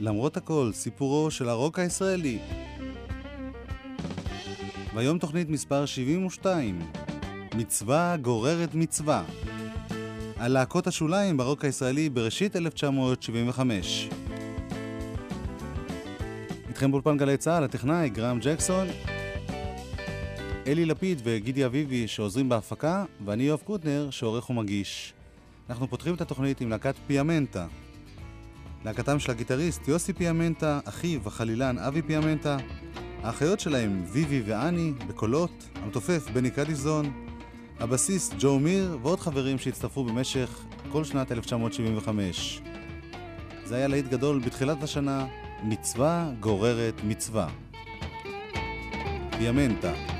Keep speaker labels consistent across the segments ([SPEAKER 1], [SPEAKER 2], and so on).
[SPEAKER 1] למרות הכל, סיפורו של הרוק הישראלי. והיום תוכנית מספר 72, מצווה גוררת מצווה. על להקות השוליים ברוק הישראלי בראשית 1975. איתכם באולפן גלי צה"ל, הטכנאי גרם ג'קסון, אלי לפיד וגידי אביבי שעוזרים בהפקה, ואני יואב קוטנר שעורך ומגיש. אנחנו פותחים את התוכנית עם להקת פיאמנטה. להקתם של הגיטריסט יוסי פיאמנטה, אחיו החלילן אבי פיאמנטה, האחיות שלהם ויבי ואני בקולות, המתופף בני קדיזון, הבסיס ג'ו מיר ועוד חברים שהצטרפו במשך כל שנת 1975. זה היה להיט גדול בתחילת השנה, מצווה גוררת מצווה. פיאמנטה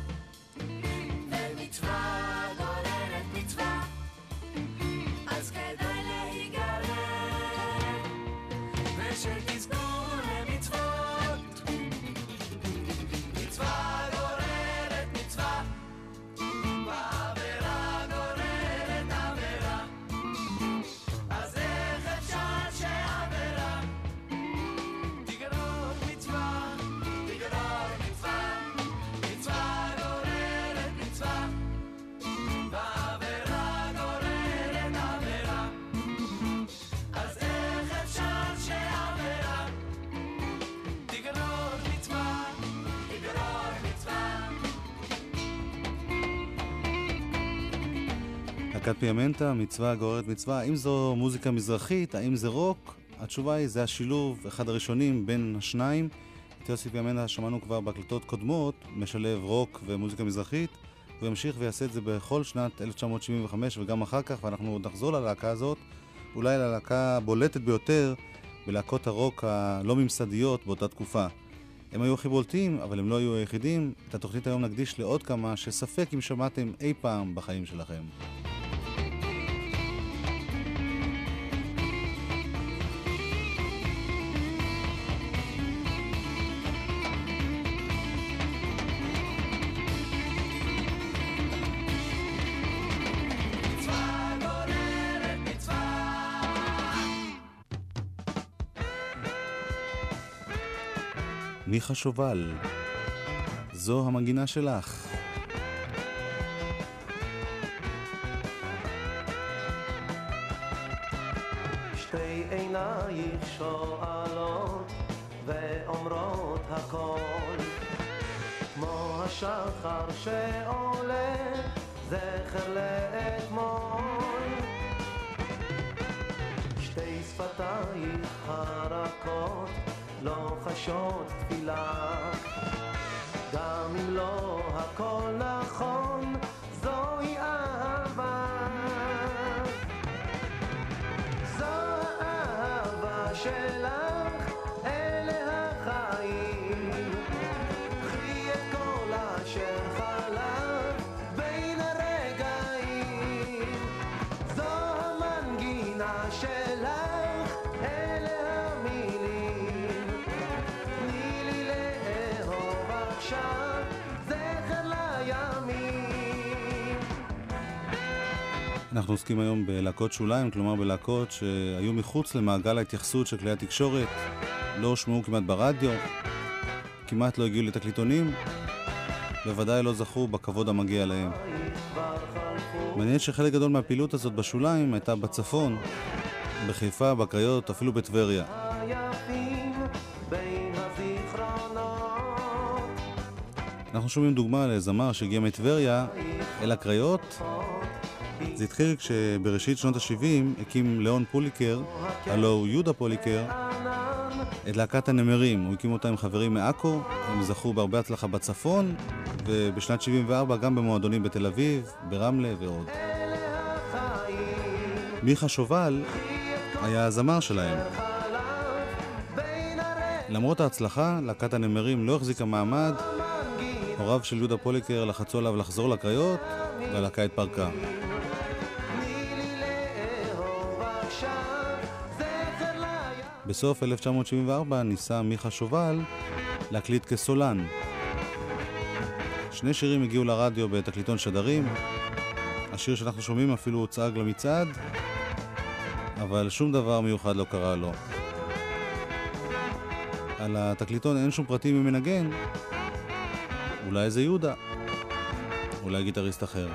[SPEAKER 1] פיאמנטה, מצווה גוררת מצווה. האם זו מוזיקה מזרחית? האם זה רוק? התשובה היא, זה השילוב, אחד הראשונים בין השניים. את יוסי פיאמנטה שמענו כבר בהקלטות קודמות, משלב רוק ומוזיקה מזרחית. הוא ימשיך ויעשה את זה בכל שנת 1975 וגם אחר כך, ואנחנו עוד נחזור ללהקה הזאת, אולי ללהקה הבולטת ביותר בלהקות הרוק הלא ממסדיות באותה תקופה. הם היו הכי בולטים, אבל הם לא היו היחידים. את התוכנית היום נקדיש לעוד כמה שספק אם שמעתם אי פעם בחיים שלכם. מיכה שובל, זו המנגינה שלך.
[SPEAKER 2] שתי עינייך שואלות ואומרות הכל. כמו השחר שעולה זכר לאתמול. שתי שפתייך הרכות לוחשות תפילה. גם אם לא הכל נכון זוהי אהבה. זו האהבה שלך
[SPEAKER 3] אנחנו עוסקים היום בלהקות שוליים, כלומר בלהקות שהיו מחוץ למעגל ההתייחסות של כלי התקשורת, לא הושמעו כמעט ברדיו, כמעט לא הגיעו לתקליטונים, בוודאי לא זכו בכבוד המגיע להם. מעניין שחלק גדול מהפעילות הזאת בשוליים הייתה בצפון, בחיפה, בקריות, אפילו בטבריה. אנחנו שומעים דוגמה לזמר שהגיע מטבריה אל הקריות. זה התחיל כשבראשית שנות ה-70 הקים ליאון פוליקר, הלו הוא יהודה פוליקר, את להקת הנמרים. הוא הקים אותה עם חברים מעכו, הם זכו בהרבה הצלחה בצפון, ובשנת 74 גם במועדונים בתל אביב, ברמלה ועוד. מיכה שובל היה הזמר שלהם. למרות ההצלחה, להקת הנמרים לא החזיקה מעמד, הוריו של יהודה פוליקר לחצו עליו לחזור לקריות, והלהקה התפרקה. בסוף 1974 ניסה מיכה שובל להקליט כסולן. שני שירים הגיעו לרדיו בתקליטון שדרים. השיר שאנחנו שומעים אפילו הוצג למצעד, אבל שום דבר מיוחד לא קרה לו. על התקליטון אין שום פרטים ממנגן, אולי זה יהודה, אולי גיטריסט אחר.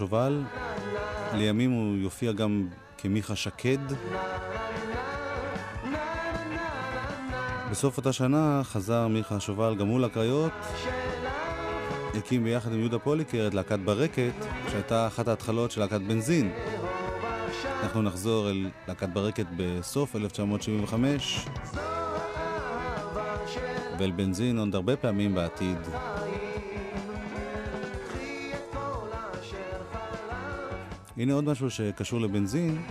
[SPEAKER 3] שובל, לימים הוא יופיע גם כמיכה שקד. בסוף אותה שנה חזר מיכה שובל גם הוא לקריות, הקים ביחד עם יהודה פוליקר את להקת ברקת, שהייתה אחת ההתחלות של להקת בנזין. אנחנו נחזור אל להקת ברקת בסוף 1975, ואל בנזין עוד הרבה פעמים בעתיד. הנה עוד משהו שקשור לבנזין.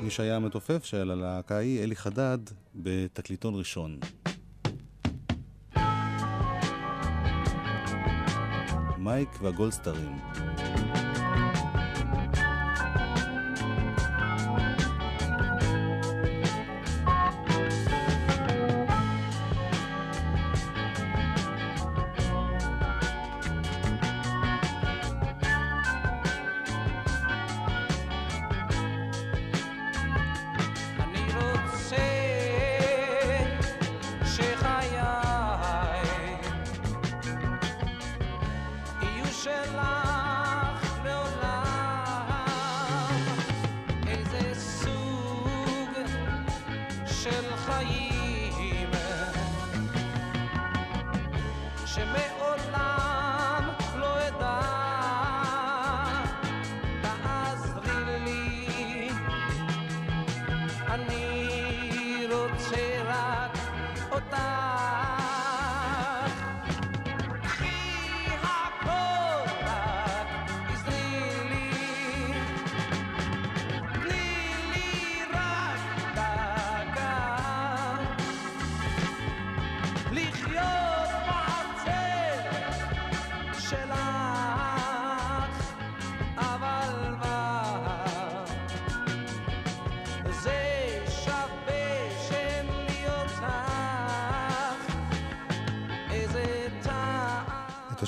[SPEAKER 3] מי שהיה המתופף של הלהקה ההיא, אלי חדד, בתקליטון ראשון. מייק והגולדסטרים.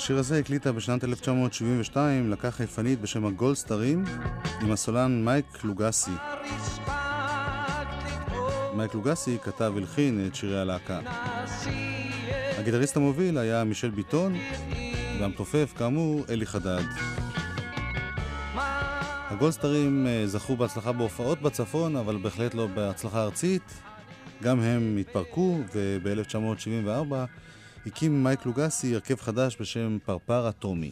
[SPEAKER 3] השיר הזה הקליטה בשנת 1972 להקה חיפנית בשם הגולדסטרים עם הסולן מייק לוגסי. מייק לוגסי כתב והלחין את שירי הלהקה. הגיטריסט המוביל היה מישל ביטון, והמתופף כאמור אלי חדד. הגולדסטרים אה, זכו בהצלחה בהופעות בצפון, אבל בהחלט לא בהצלחה ארצית. גם הם התפרקו, וב-1974 הקים מייק לוגסי הרכב חדש בשם פרפר אטומי.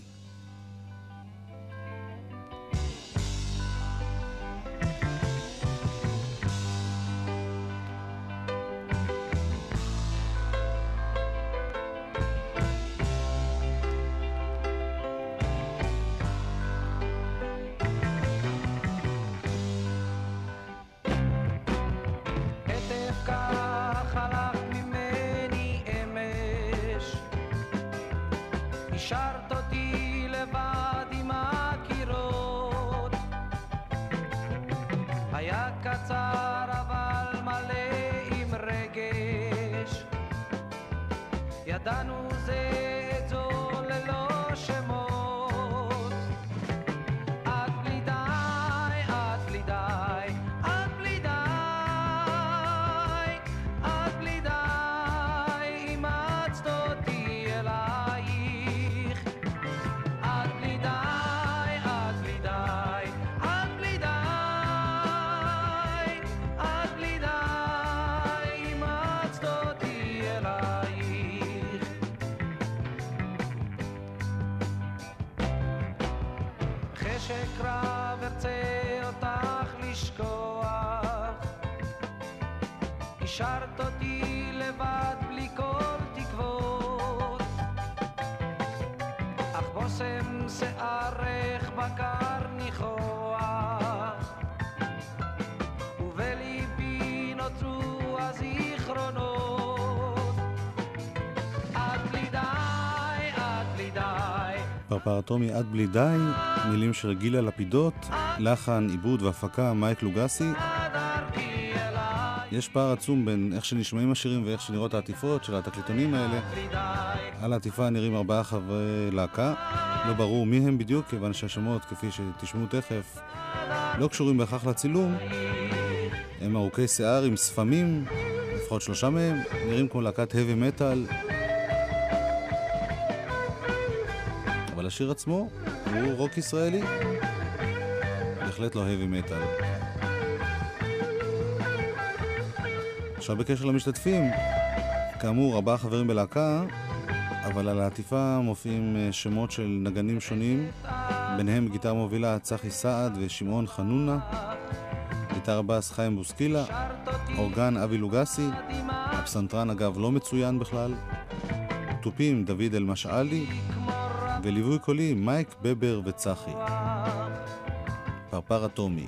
[SPEAKER 4] חשק רב ארצה אותך לשכוח. השארת אותי לבד בלי כל תקוות. אך בושם שערך בקר ניחוח די
[SPEAKER 3] פרפר אטומי עד בלי די, מילים של גילה לפידות, לחן, עיבוד והפקה מייק לוגסי. יש פער עצום בין איך שנשמעים השירים ואיך שנראות העטיפות של התקליטונים האלה. על העטיפה נראים ארבעה חברי להקה. לא ברור מי הם בדיוק, כיוון שהשמות, כפי שתשמעו תכף, לא קשורים בהכרח לצילום. הם ארוכי שיער עם שפמים, לפחות שלושה מהם, נראים כמו להקת heavy metal. השיר עצמו הוא רוק ישראלי. בהחלט לא heavy metal. עכשיו בקשר למשתתפים, כאמור, ארבעה חברים בלהקה, אבל על העטיפה מופיעים אה, שמות של נגנים שונים, ביניהם גיטרה מובילה צחי סעד ושמעון חנונה, גיטרה בס חיים בוסקילה, אורגן אבי לוגסי, הפסנתרן אגב לא מצוין בכלל, תופים דוד אלמשאלי, וליווי קולי מייק בבר וצחי. פרפר אטומי.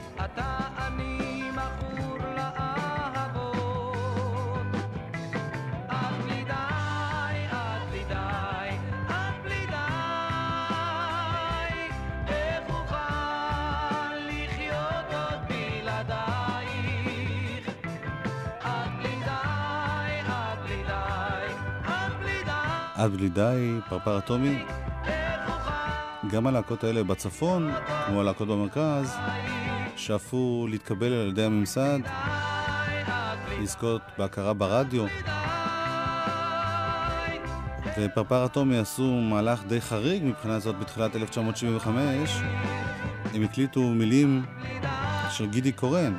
[SPEAKER 3] עד בלי די, פרפר אטומי. גם הלהקות האלה בצפון, כמו הלהקות במרכז, שאפו להתקבל על ידי הממסד, לזכות בהכרה ברדיו. ופרפר אטומי עשו מהלך די חריג מבחינה זאת בתחילת 1975. הם הקליטו מילים של גידי קורן,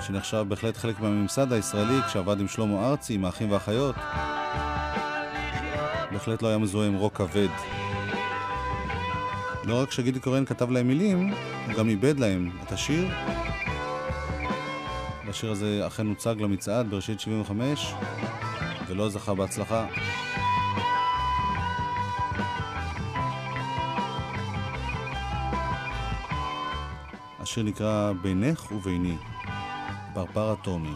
[SPEAKER 3] שנחשב בהחלט חלק מהממסד הישראלי כשעבד עם שלמה ארצי, עם האחים והאחיות. בהחלט לא היה מזוהה עם רוק כבד. לא רק שגידי קורן כתב להם מילים, הוא גם איבד להם את השיר. והשיר הזה אכן הוצג למצעד בראשית 75, ולא זכה בהצלחה. השיר נקרא בינך וביני, פרפר אטומי.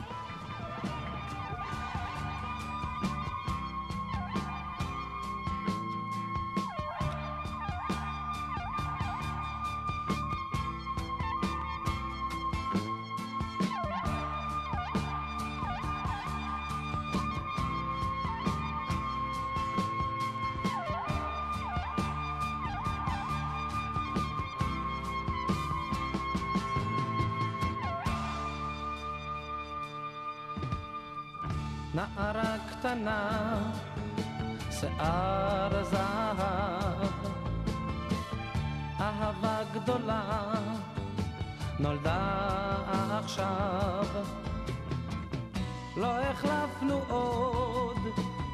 [SPEAKER 4] לא החלפנו עוד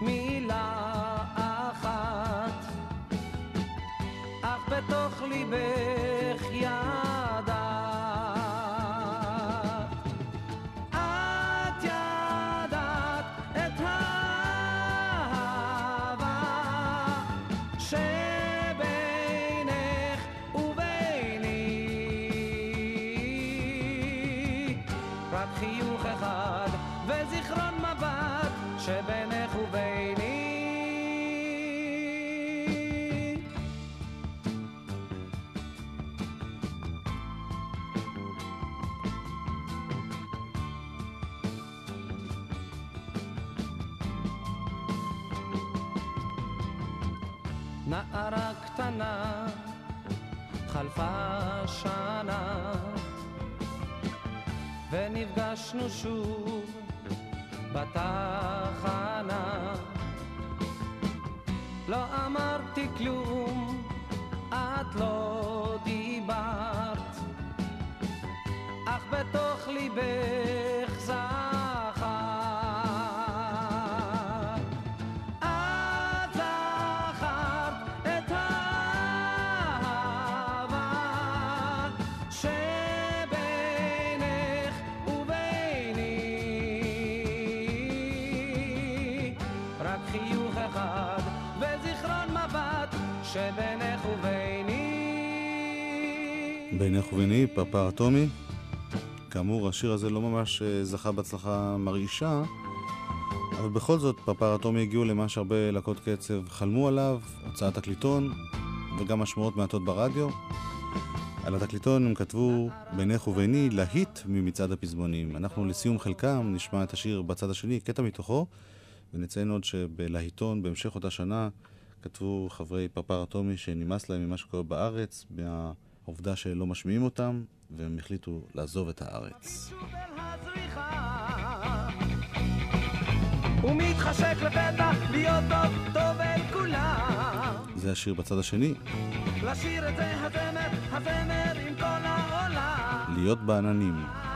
[SPEAKER 4] מילה אחת, אך בתוך ליבך ונפגשנו שוב
[SPEAKER 3] בינך וביני, פרפר אטומי. כאמור, השיר הזה לא ממש אה, זכה בהצלחה מרעישה, אבל בכל זאת, פרפר אטומי הגיעו למה שהרבה להקות קצב חלמו עליו, הוצאת תקליטון, וגם השמועות מעטות ברדיו. על התקליטון הם כתבו בינך וביני להיט ממצעד הפזמונים. אנחנו לסיום חלקם נשמע את השיר בצד השני, קטע מתוכו, ונציין עוד שבלהיטון בהמשך אותה שנה כתבו חברי פרפר אטומי שנמאס להם ממה שקורה בארץ, מהעובדה שלא משמיעים אותם, והם החליטו לעזוב את הארץ.
[SPEAKER 4] שוב אל הזריחה ומתחשק לפתע להיות טוב טוב אל כולם
[SPEAKER 3] זה השיר בצד השני,
[SPEAKER 4] לשיר את זה הזמר, הזמר עם כל העולם
[SPEAKER 3] להיות בעננים.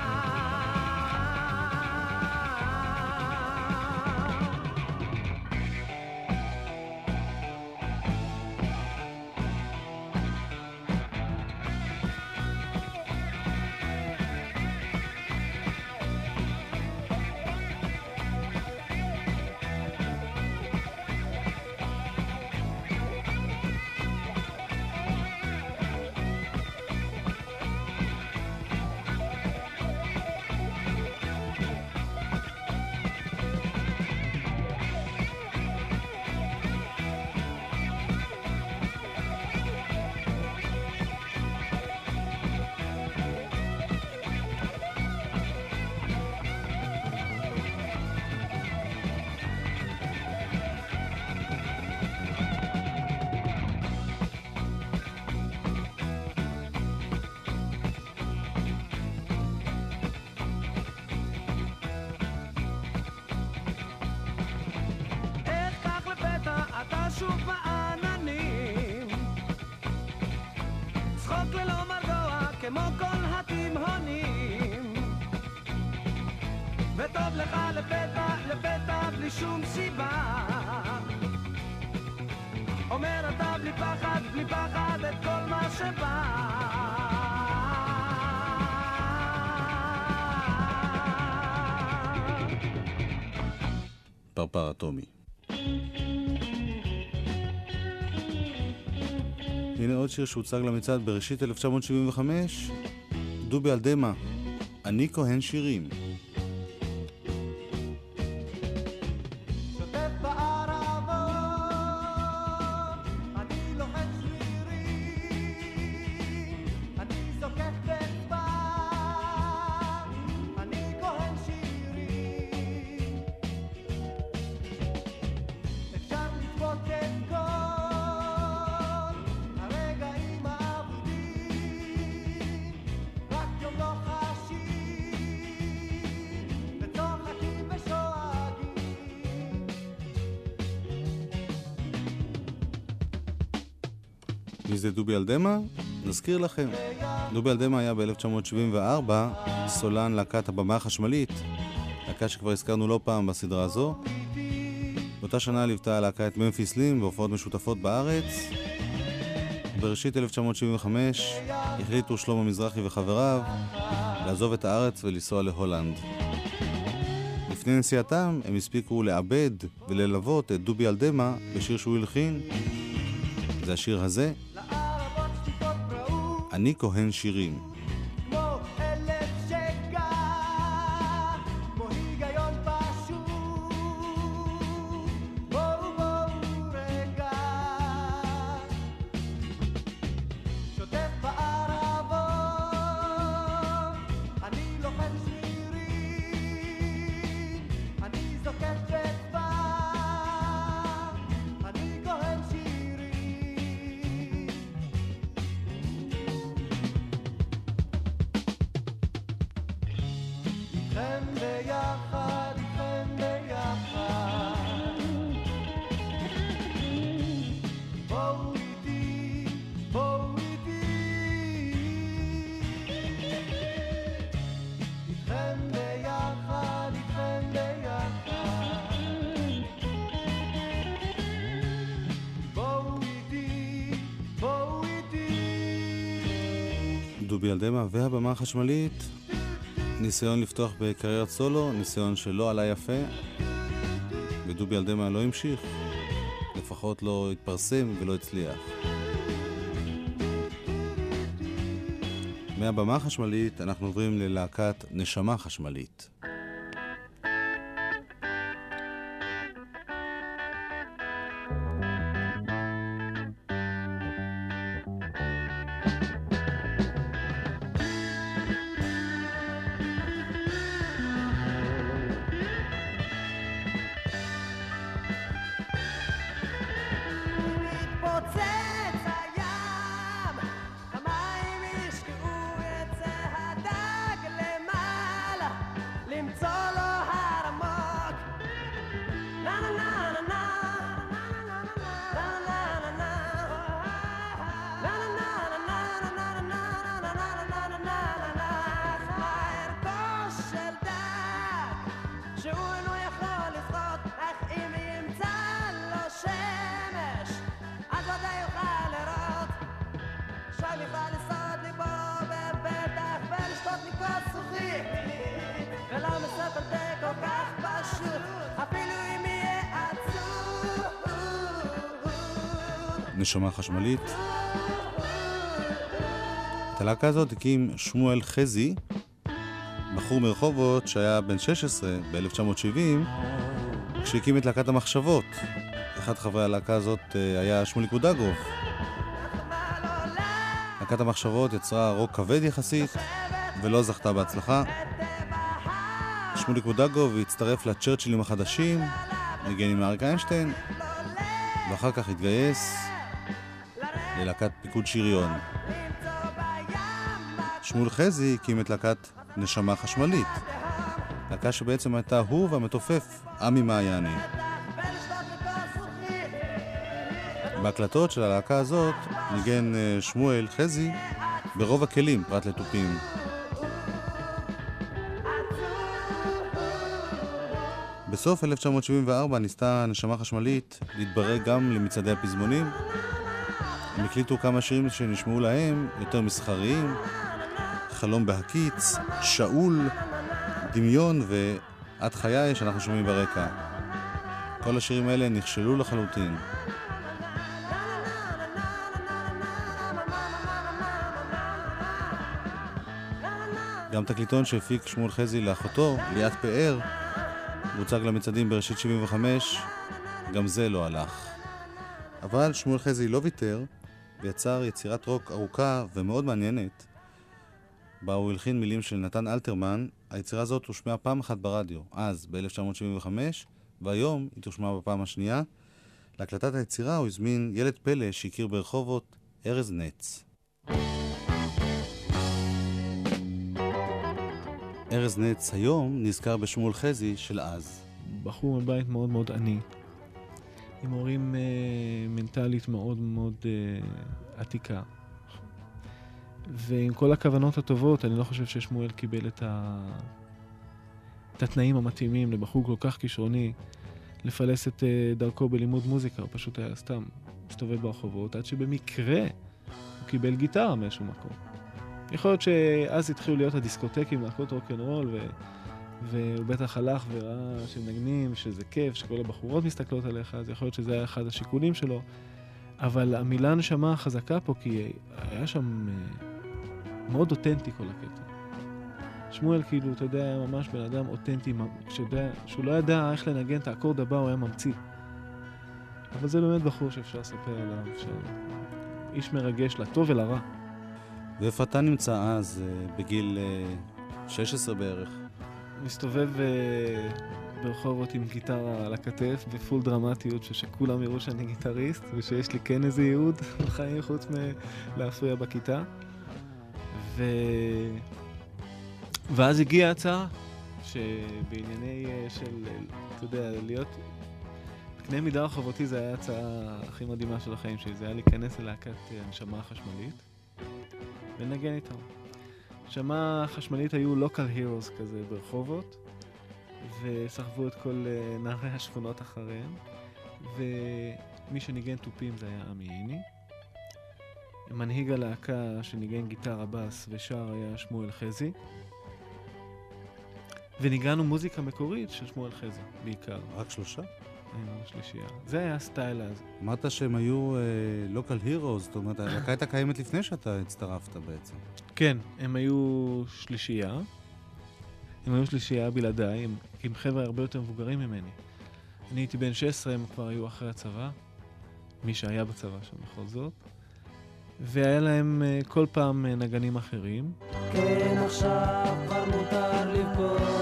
[SPEAKER 4] וטוב לך לפתע, לפתע בלי שום סיבה אומר אתה בלי פחד, בלי פחד את כל מה שבא
[SPEAKER 3] פרפר אטומי. הנה עוד שיר שהוצג למצעד בראשית 1975, דובי אלדמה, אני כהן שירים. נזכיר לכם. דובי אלדמה היה ב-1974 סולן להקת הבמה החשמלית, להקה שכבר הזכרנו לא פעם בסדרה הזו. באותה שנה ליוותה הלהקה את ממפיס לים בהופעות משותפות בארץ. בראשית 1975 החליטו שלמה מזרחי וחבריו לעזוב את הארץ ולנסוע להולנד. לפני נסיעתם הם הספיקו לעבד וללוות את דובי אלדמה בשיר שהוא הלחין. זה השיר הזה, אני כהן שירים. דובי אלדמה והבמה החשמלית, ניסיון לפתוח בקריירת סולו, ניסיון שלא עלה יפה, ודובי אלדמה לא המשיך, לפחות לא התפרסם ולא הצליח. מהבמה החשמלית אנחנו עוברים ללהקת נשמה חשמלית. נשמה חשמלית. את הלהקה הזאת הקים שמואל חזי, בחור מרחובות שהיה בן 16 ב-1970, כשהקים את להקת המחשבות. אחד חברי הלהקה הזאת אה, היה שמוליק בודגוב. להקת המחשבות יצרה רוק כבד יחסית, ולא זכתה בהצלחה. שמוליק בודגוב הצטרף לצ'רצ'ילים החדשים, ניגן עם אריק איינשטיין, ואחר כך התגייס ללהקת פיקוד שריון. שמואל חזי הקים את להקת נשמה חשמלית, להקה שבעצם הייתה הוא והמתופף עמי מעייני. בהקלטות של הלהקה הזאת ניגן אה, שמואל חזי ברוב הכלים, פרט לתופים. בסוף 1974 ניסתה נשמה חשמלית להתברג גם למצעדי הפזמונים. הם הקליטו כמה שירים שנשמעו להם יותר מסחריים, חלום בהקיץ, שאול, דמיון ואת חיי שאנחנו שומעים ברקע. כל השירים האלה נכשלו לחלוטין. גם תקליטון שהפיק שמואל חזי לאחותו, ליאת פאר, והוצג למצעדים בראשית 75, גם זה לא הלך. אבל שמואל חזי לא ויתר, ויצר יצירת רוק ארוכה ומאוד מעניינת, בה הוא הלחין מילים של נתן אלתרמן. היצירה הזאת הושמעה פעם אחת ברדיו, אז, ב-1975, והיום היא תושמע בפעם השנייה. להקלטת היצירה הוא הזמין ילד פלא שהכיר ברחובות, ארז נץ. ארז נץ היום נזכר בשמואל חזי של אז.
[SPEAKER 5] בחור מבית מאוד מאוד עני, עם הורים אה, מנטלית מאוד מאוד אה, עתיקה. ועם כל הכוונות הטובות, אני לא חושב ששמואל קיבל את, ה... את התנאים המתאימים לבחור כל כך כישרוני לפלס את אה, דרכו בלימוד מוזיקה, הוא פשוט היה סתם מסתובב ברחובות, עד שבמקרה הוא קיבל גיטרה מאיזשהו מקום. יכול להיות שאז התחילו להיות הדיסקוטקים, להקות רוקנרול, ו... והוא בטח הלך וראה שמנגנים, שזה כיף, שכל הבחורות מסתכלות עליך, אז יכול להיות שזה היה אחד השיקולים שלו. אבל המילה נשמה חזקה פה, כי היה שם אה, מאוד אותנטי כל הקטע. שמואל, כאילו, אתה יודע, היה ממש בן אדם אותנטי, שיודע, שהוא לא ידע איך לנגן את האקורד הבא, הוא היה ממציא. אבל זה באמת בחור שאפשר לספר עליו, אפשר... איש מרגש לטוב ולרע.
[SPEAKER 3] ואיפה אתה נמצא אז, אה, בגיל אה, 16 בערך?
[SPEAKER 5] מסתובב אה, ברחובות עם גיטרה על הכתף, בפול דרמטיות, שכולם יראו שאני גיטריסט, ושיש לי כן איזה ייעוד בחיים חוץ מלהפריע בכיתה. ו... ואז הגיעה הצעה שבענייני אה, של, אה, אתה יודע, להיות... בקנה מידה רחובותי זה היה ההצעה הכי מדהימה של החיים שלי, זה היה להיכנס ללהקת אה, הנשמה חשמלית ולנגן איתם. הנשמה חשמלית היו לוקל הירוס כזה ברחובות, וסחבו את כל נערי השכונות אחריהם, ומי שניגן תופים זה היה עמי עיני. מנהיג הלהקה שניגן גיטרה בס ושר היה שמואל חזי. וניגענו מוזיקה מקורית של שמואל חזי, בעיקר.
[SPEAKER 3] רק שלושה?
[SPEAKER 5] היינו שלישייה. זה היה הסטייל אז.
[SPEAKER 3] אמרת שהם היו לוקל הירוס, זאת אומרת, הלהקה הייתה קיימת לפני שאתה הצטרפת בעצם.
[SPEAKER 5] כן, הם היו שלישייה. הם היו שלישייה בלעדיי, עם, עם חבר'ה הרבה יותר מבוגרים ממני. אני הייתי בן 16, הם כבר היו אחרי הצבא. מי שהיה בצבא שם בכל זאת. והיה להם אה, כל פעם אה, נגנים אחרים.
[SPEAKER 4] כן עכשיו כבר מותר לבכות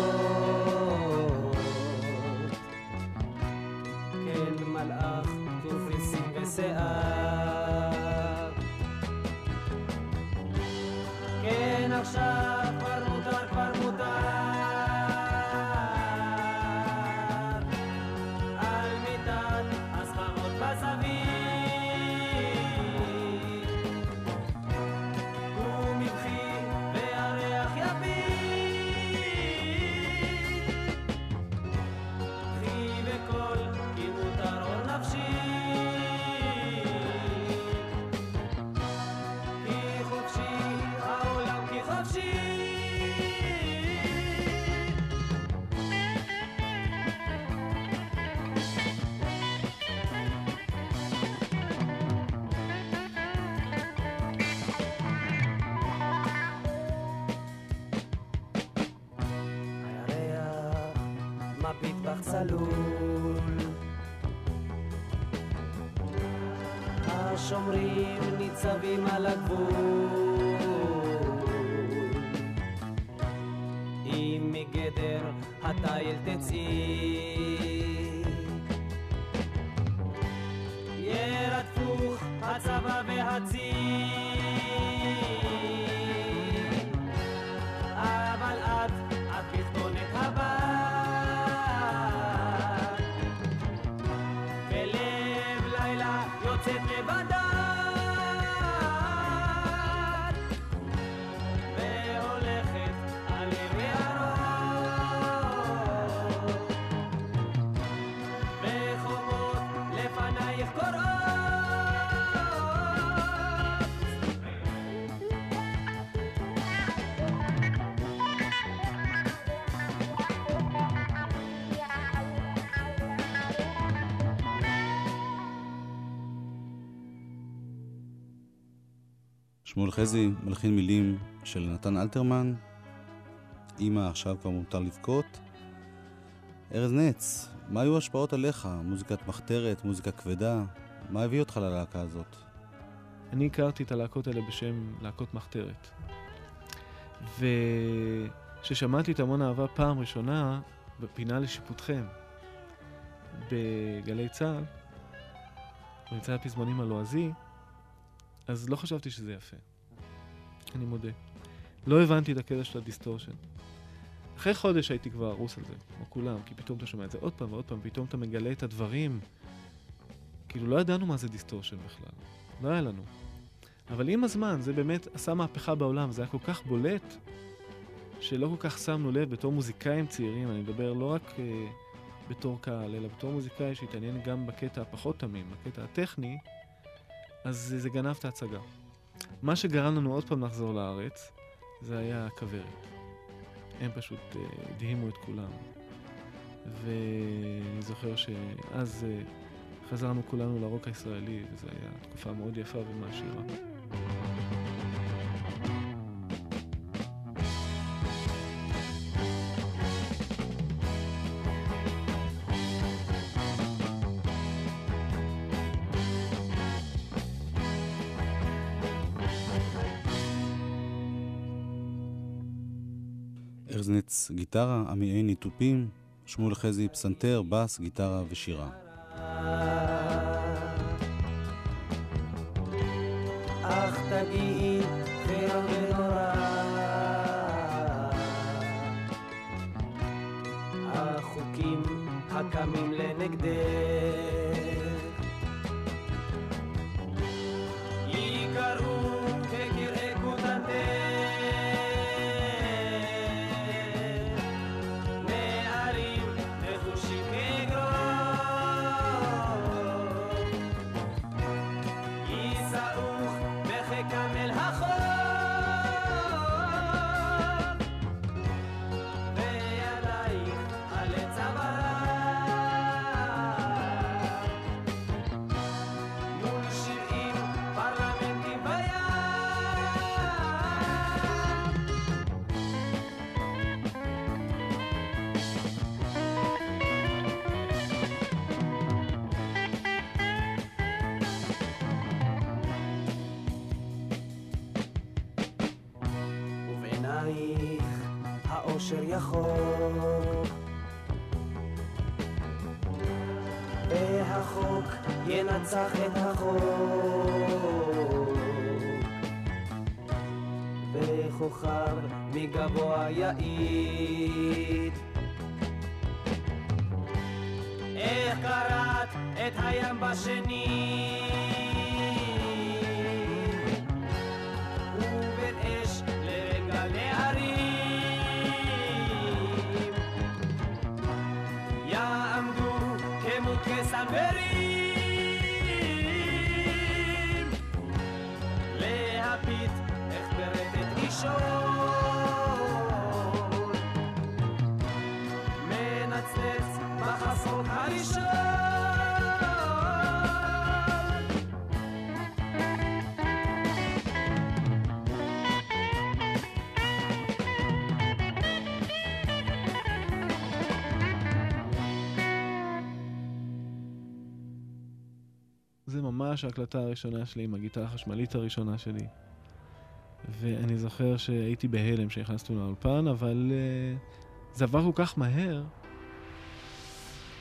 [SPEAKER 4] ניצבים על הגבול. אם מגדר התיל תצאי. ירדפוך הצבא והצי
[SPEAKER 3] שמואל חזי, מלחין מילים של נתן אלתרמן, אמא עכשיו כבר מותר לבכות. ארז נץ, מה היו ההשפעות עליך? מוזיקת מחתרת, מוזיקה כבדה? מה הביא אותך ללהקה הזאת?
[SPEAKER 5] אני הכרתי את הלהקות האלה בשם להקות מחתרת. וכששמעתי את המון אהבה פעם ראשונה, בפינה לשיפוטכם, בגלי צה"ל, במצעד הפזמונים הלועזי, אז לא חשבתי שזה יפה. אני מודה. לא הבנתי את הקטע של ה distortion. אחרי חודש הייתי כבר הרוס על זה, כמו כולם, כי פתאום אתה שומע את זה עוד פעם ועוד פעם, פתאום אתה מגלה את הדברים. כאילו, לא ידענו מה זה distortion בכלל. לא היה לנו. אבל עם הזמן זה באמת עשה מהפכה בעולם, זה היה כל כך בולט, שלא כל כך שמנו לב בתור מוזיקאים צעירים, אני מדבר לא רק אה, בתור קהל, אלא בתור מוזיקאי שהתעניין גם בקטע הפחות תמים, בקטע הטכני, אז זה, זה גנב את ההצגה. מה שגרם לנו עוד פעם לחזור לארץ, זה היה הכוורת. הם פשוט אה, הדהימו את כולם. ואני זוכר שאז אה, חזרנו כולנו לרוק הישראלי, וזו הייתה תקופה מאוד יפה ומעשירה.
[SPEAKER 3] גיטרה, עמי עיני, תופים, שמואל חזי, פסנתר, בס, גיטרה ושירה.
[SPEAKER 4] האושר יחוק. והחוק ינצח את החוק. וכוכב מגבוה יעיד איך קראת את הים בשני
[SPEAKER 5] ממש ההקלטה הראשונה שלי עם הגיטרה החשמלית הראשונה שלי. ואני זוכר שהייתי בהלם כשנכנסנו לאולפן, אבל uh, זה עבר כל כך מהר,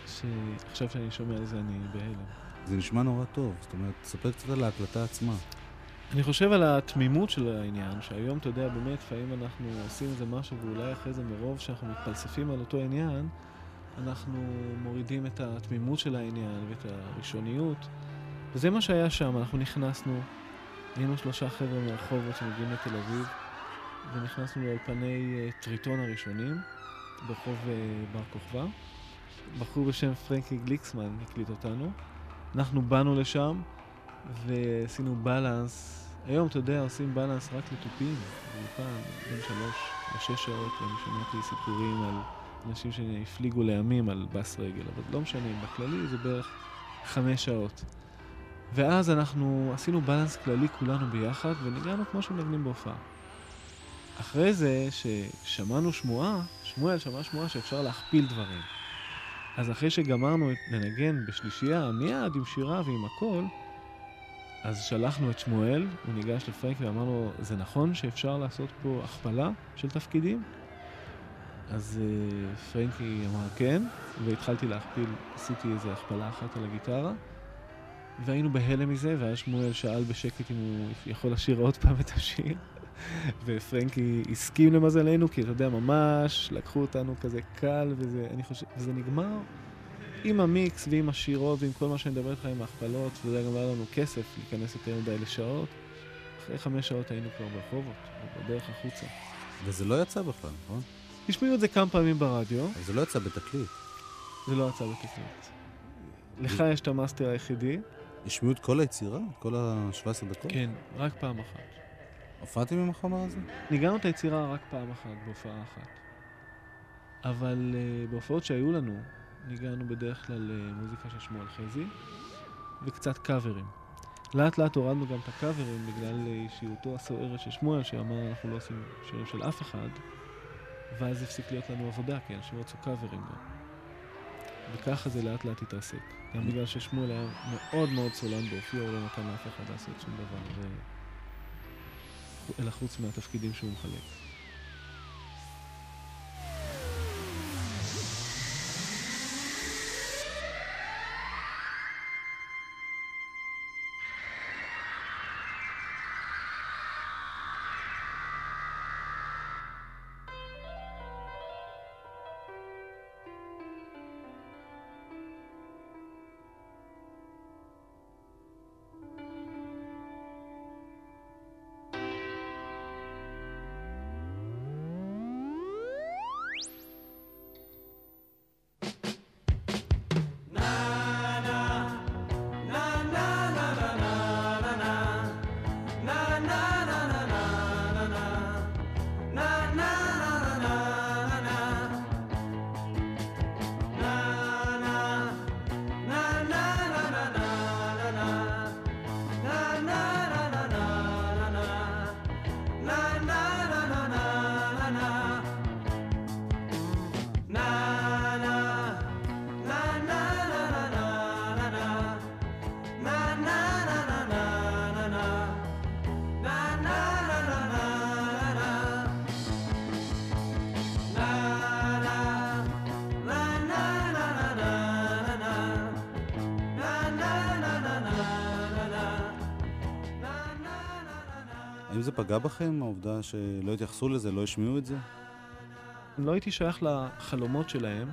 [SPEAKER 5] שעכשיו שאני שומע על זה אני בהלם.
[SPEAKER 3] זה נשמע נורא טוב, זאת אומרת, תספר קצת על ההקלטה עצמה.
[SPEAKER 5] אני חושב על התמימות של העניין, שהיום, אתה יודע, באמת, לפעמים אנחנו עושים איזה משהו, ואולי אחרי זה מרוב שאנחנו מתפלספים על אותו עניין, אנחנו מורידים את התמימות של העניין ואת הראשוניות. וזה מה שהיה שם, אנחנו נכנסנו, היינו שלושה חבר'ה מהרחובות שמגיעים לתל אביב, ונכנסנו לאולפני אה, טריטון הראשונים, ברחוב אה, בר כוכבא. בחור בשם פרנקי גליקסמן הקליט אותנו. אנחנו באנו לשם, ועשינו בלנס. היום, אתה יודע, עושים בלנס רק לתופים, באולפן, בין שלוש לשש שעות, ואני שמעתי סיפורים על אנשים שהפליגו לימים על בס רגל, אבל לא משנה, בכללי זה בערך חמש שעות. ואז אנחנו עשינו בלנס כללי כולנו ביחד, וניגענו כמו שמנגנים בהופעה. אחרי זה, ששמענו שמועה, שמואל שמע שמועה שאפשר להכפיל דברים. אז אחרי שגמרנו לנגן בשלישייה, מיד עם שירה ועם הכל, אז שלחנו את שמואל, הוא ניגש לפרנקי ואמר לו, זה נכון שאפשר לעשות פה הכפלה של תפקידים? אז uh, פרנקי אמר כן, והתחלתי להכפיל, עשיתי איזה הכפלה אחת על הגיטרה, והיינו בהלם מזה, ואז שמואל שאל בשקט אם הוא יכול לשיר עוד פעם את השיר, ופרנקי הסכים למזלנו, כי אתה יודע, ממש לקחו אותנו כזה קל, וזה, אני חושב, וזה נגמר עם המיקס ועם השירות ועם כל מה שאני מדבר איתך עם ההכפלות, וזה גם היה לנו כסף להיכנס יותר מדי לשעות. אחרי חמש שעות היינו כבר ברחובות, בדרך החוצה.
[SPEAKER 3] וזה לא יצא בכלל, נכון?
[SPEAKER 5] השמיעו את זה כמה פעמים ברדיו,
[SPEAKER 3] אבל זה לא יצא בתקליט.
[SPEAKER 5] זה לא יצא בתקליט. לך יש את המאסטר היחידי.
[SPEAKER 3] השמיעו את כל היצירה? את כל ה-17 דקות?
[SPEAKER 5] כן, רק פעם אחת.
[SPEAKER 3] הופעתם עם החומר הזה?
[SPEAKER 5] ניגנו את היצירה רק פעם אחת, בהופעה אחת. אבל uh, בהופעות שהיו לנו, ניגענו בדרך כלל uh, מוזיקה של שמואל חזי, וקצת קאברים. לאט לאט הורדנו גם את הקאברים בגלל אה, אישיותו הסוערת של שמואל, שאמר אנחנו לא עושים שירים של אף אחד, ואז הפסיק להיות לנו עבודה, כי אנשים רצו קאברים גם. וככה זה לאט לאט התרסק. גם בגלל ששמואל היה מאוד מאוד סולן באופיו, הוא לא נתן לאף אחד לעשות שום דבר, ו... אלא חוץ מהתפקידים שהוא מחלק.
[SPEAKER 3] זה פגע בכם, העובדה שלא התייחסו לזה, לא השמיעו את זה?
[SPEAKER 5] לא הייתי שייך לחלומות שלהם,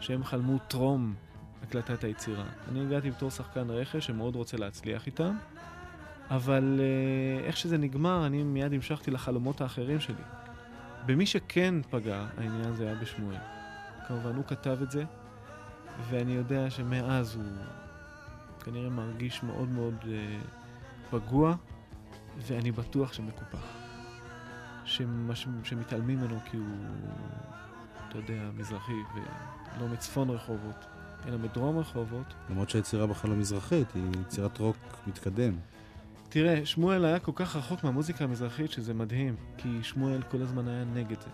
[SPEAKER 5] שהם חלמו טרום הקלטת היצירה. אני הגעתי בתור שחקן רכש שמאוד רוצה להצליח איתם, אבל אה, איך שזה נגמר, אני מיד המשכתי לחלומות האחרים שלי. במי שכן פגע, העניין הזה היה בשמואל. כמובן, הוא כתב את זה, ואני יודע שמאז הוא כנראה מרגיש מאוד מאוד אה, פגוע, ואני בטוח שמקופח. שמש... שמתעלמים ממנו כי הוא, אתה יודע, מזרחי, ולא מצפון רחובות, אלא מדרום רחובות.
[SPEAKER 3] למרות שהיצירה בכלל לא מזרחית, היא יצירת רוק מתקדם.
[SPEAKER 5] תראה, שמואל היה כל כך רחוק מהמוזיקה המזרחית שזה מדהים, כי שמואל כל הזמן היה נגד זה.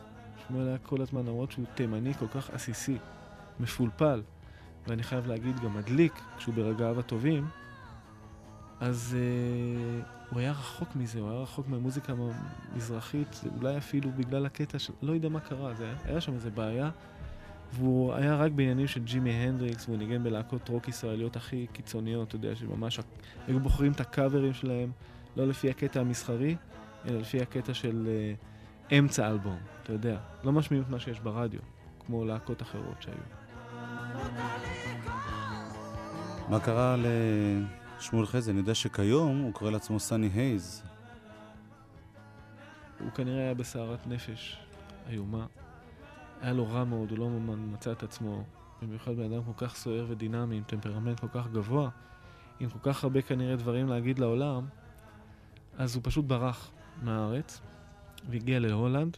[SPEAKER 5] שמואל היה כל הזמן, למרות שהוא תימני כל כך עסיסי, מפולפל, ואני חייב להגיד גם מדליק, כשהוא ברגעיו הטובים, אז אה, הוא היה רחוק מזה, הוא היה רחוק מהמוזיקה המזרחית, אולי אפילו בגלל הקטע של... לא יודע מה קרה, זה היה, היה שם איזה בעיה, והוא היה רק בעניינים של ג'ימי הנדריקס, והוא ניגן בלהקות רוק ישראליות הכי קיצוניות, אתה יודע, שממש היו בוחרים את הקאברים שלהם, לא לפי הקטע המסחרי, אלא לפי הקטע של אה, אמצע אלבום, אתה יודע. לא משמיעים את מה שיש ברדיו, כמו להקות אחרות שהיו.
[SPEAKER 3] מה קרה לשמואל חזי? אני יודע שכיום הוא קורא לעצמו סני הייז.
[SPEAKER 5] הוא כנראה היה בסערת נפש איומה. היה לו רע מאוד, הוא לא מצא את עצמו. במיוחד בן אדם כל כך סוער ודינמי, עם טמפרמנט כל כך גבוה, עם כל כך הרבה כנראה דברים להגיד לעולם, אז הוא פשוט ברח מהארץ והגיע להולנד,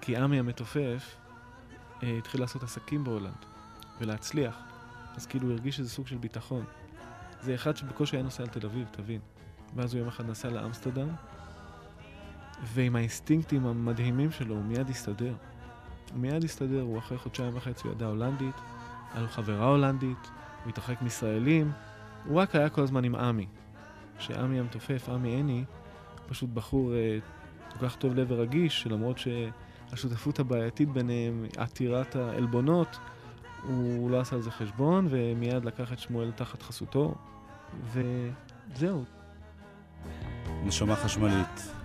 [SPEAKER 5] כי עמי המתופף אה, התחיל לעשות עסקים בהולנד ולהצליח. אז כאילו הוא הרגיש איזה סוג של ביטחון. זה אחד שבקושי היה נוסע לתל אביב, תבין. ואז הוא יום אחד נסע לאמסטרדם, ועם האינסטינקטים המדהימים שלו הוא מיד הסתדר. הוא מיד הסתדר, הוא אחרי חודשיים וחצי ידע הולנדית, היה לו חברה הולנדית, הוא התרחק מישראלים, הוא רק היה כל הזמן עם עמי. שעמי המתופף, עמי עיני, פשוט בחור אה, כל כך טוב לב ורגיש, שלמרות שהשותפות הבעייתית ביניהם, עתירת העלבונות, הוא לא עשה על זה חשבון, ומיד לקח את שמואל תחת חסותו, וזהו.
[SPEAKER 3] נשמה חשמלית.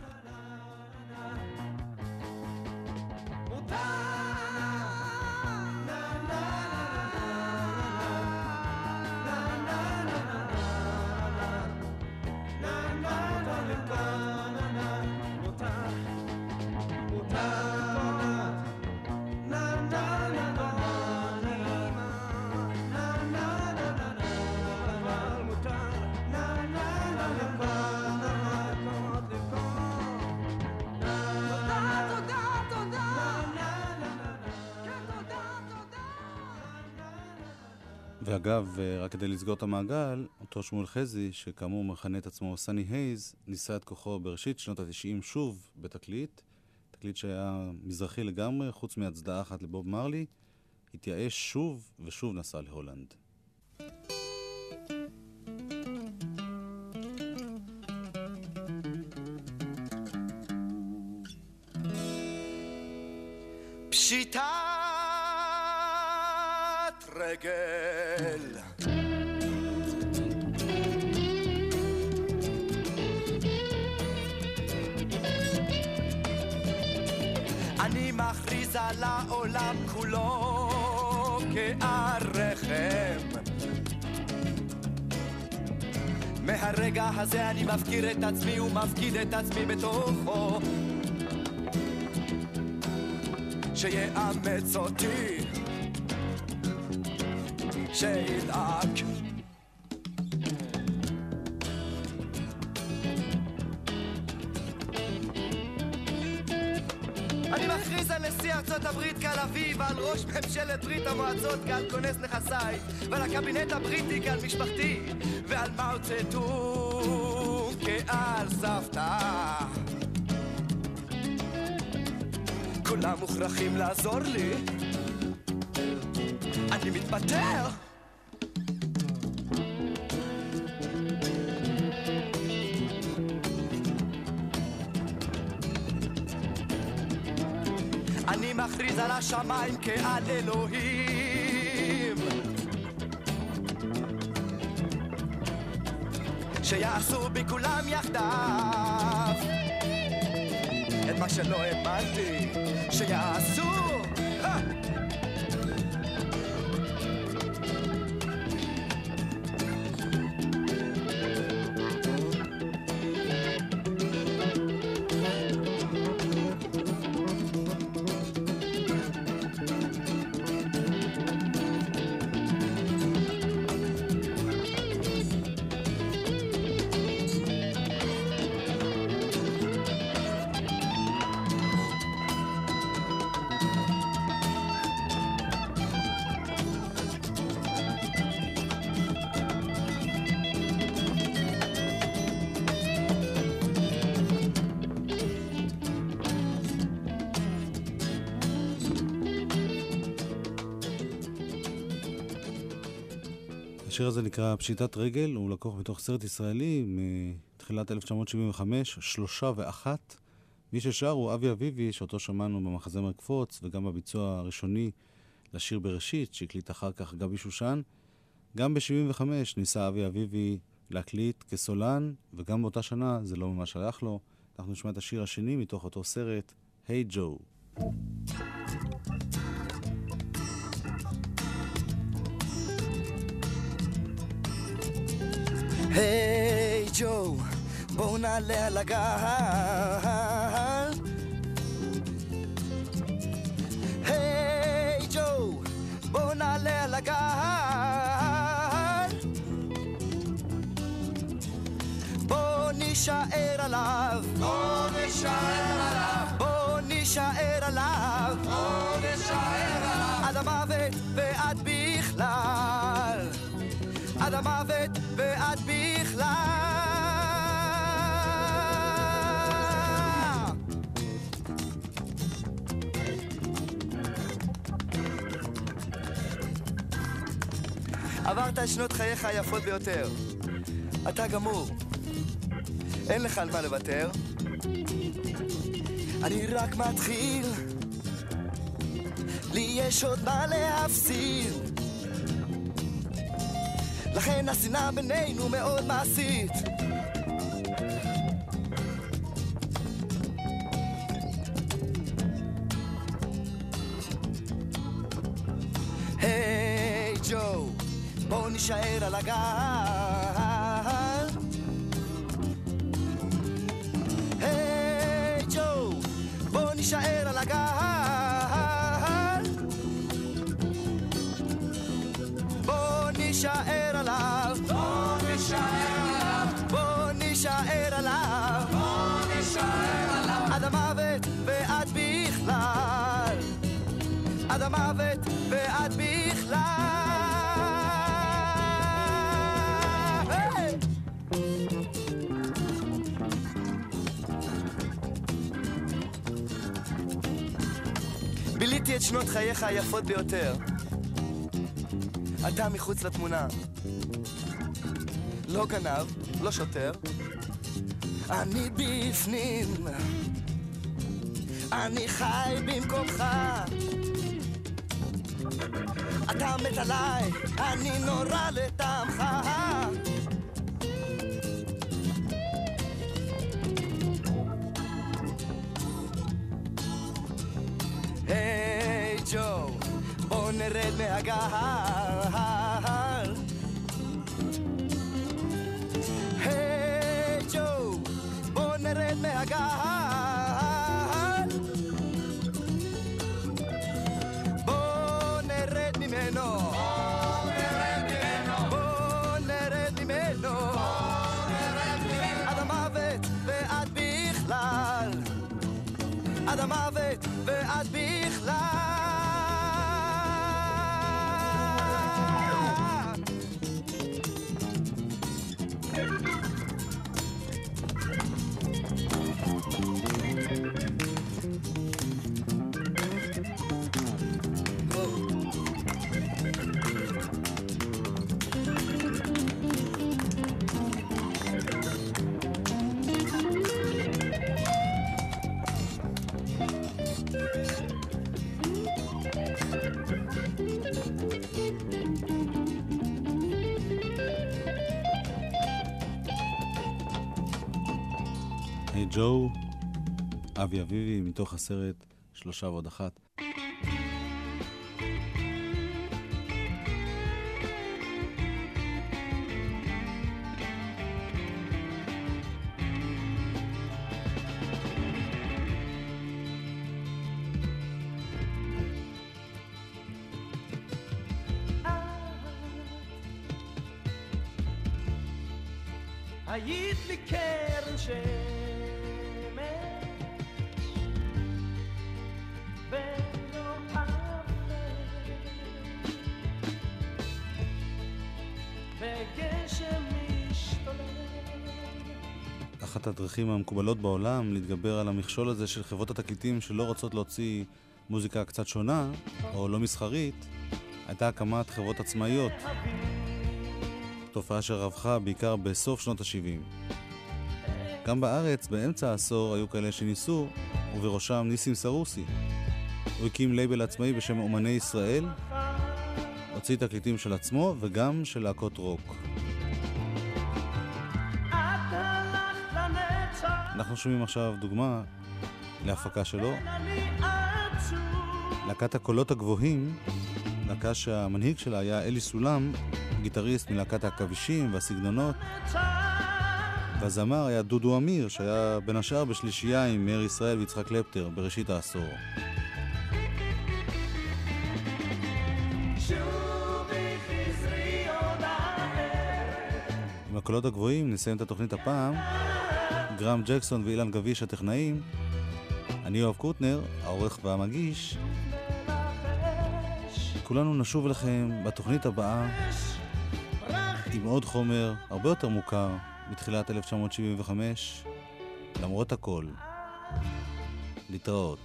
[SPEAKER 3] לסגור את המעגל, אותו שמואל חזי, שכאמור מכנה את עצמו סני הייז, ניסה את כוחו בראשית שנות ה-90 שוב בתקליט, תקליט שהיה מזרחי לגמרי, חוץ מהצדעה אחת לבוב מרלי, התייאש שוב ושוב נסע להולנד.
[SPEAKER 6] מהרגע הזה אני מפקיר את עצמי ומפקיד את עצמי בתוכו. שיאמץ אותי. שידאג. אני מכריז על נשיא ארצות הברית קל אביב, על ראש ממשלת ברית המועצות כעל כונס נכסיי, ועל הקבינט הבריטי כעל משפחתי, ועל מאו צדוק כעל סבתא. כולם מוכרחים לעזור לי. אני מתפטר! אני מכריז על השמיים כעל אלוהים מכולם יחדיו. את מה שלא האמנתי שיעשו
[SPEAKER 3] השיר הזה נקרא פשיטת רגל, הוא לקוח מתוך סרט ישראלי מתחילת 1975, שלושה ואחת. מי ששר הוא אבי אביבי, שאותו שמענו במחזמר קפוץ, וגם בביצוע הראשוני לשיר בראשית, שהקליט אחר כך גבי שושן. גם ב-75 ניסה אבי אביבי להקליט כסולן, וגם באותה שנה זה לא ממש הלך לו. אנחנו נשמע את השיר השני מתוך אותו סרט, היי hey ג'ו.
[SPEAKER 6] היי ג'ו, בואו נעלה על הגל. היי ג'ו, בואו נעלה על הגל. בואו נישאר עליו. בואו נישאר עליו. בואו נישאר עליו. בואו נישאר עליו. עד המוות ועד בכלל. עד המוות ועד בכלל. עברת את שנות חייך היפות ביותר. אתה גמור. אין לך על מה לוותר. אני רק מתחיל. לי יש עוד מה להפסיד. לכן השנאה בינינו מאוד מעשית. היי ג'ו, בואו נישאר על הגל. היי ג'ו, בואו נישאר על הגל. בוא נישאר את שנות חייך היפות ביותר. אתה מחוץ לתמונה. לא גנב, לא שוטר. אני בפנים. אני חי במקומך. אתה מת עליי, אני נורא לטעמך. נרד מהגל. ג'ו,
[SPEAKER 4] אבי אביבי מתוך הסרט שלושה ועוד אחת. הדרכים המקובלות בעולם להתגבר על המכשול הזה של חברות התקליטים שלא רוצות להוציא מוזיקה קצת שונה או לא מסחרית, הייתה הקמת חברות עצמאיות, תופעה שרווחה בעיקר בסוף שנות ה-70. גם בארץ, באמצע העשור, היו כאלה שניסו, ובראשם ניסים סרוסי. הוא הקים לייבל עצמאי בשם אומני ישראל, הוציא תקליטים של עצמו וגם של להקות רוק. אנחנו שומעים עכשיו דוגמה להפקה שלו, להקת הקולות הגבוהים, להקה שהמנהיג שלה היה אלי סולם, גיטריסט מלהקת העכבישים והסגנונות, והזמר היה דודו אמיר, שהיה בין השאר בשלישייה עם מאיר ישראל ויצחק קלפטר בראשית העשור. עם הקולות הגבוהים נסיים את התוכנית הפעם. גרם ג'קסון ואילן גביש הטכנאים. אני יואב קוטנר, העורך והמגיש. כולנו נשוב אליכם בתוכנית הבאה עם עוד חומר הרבה יותר מוכר מתחילת 1975. למרות הכל, להתראות.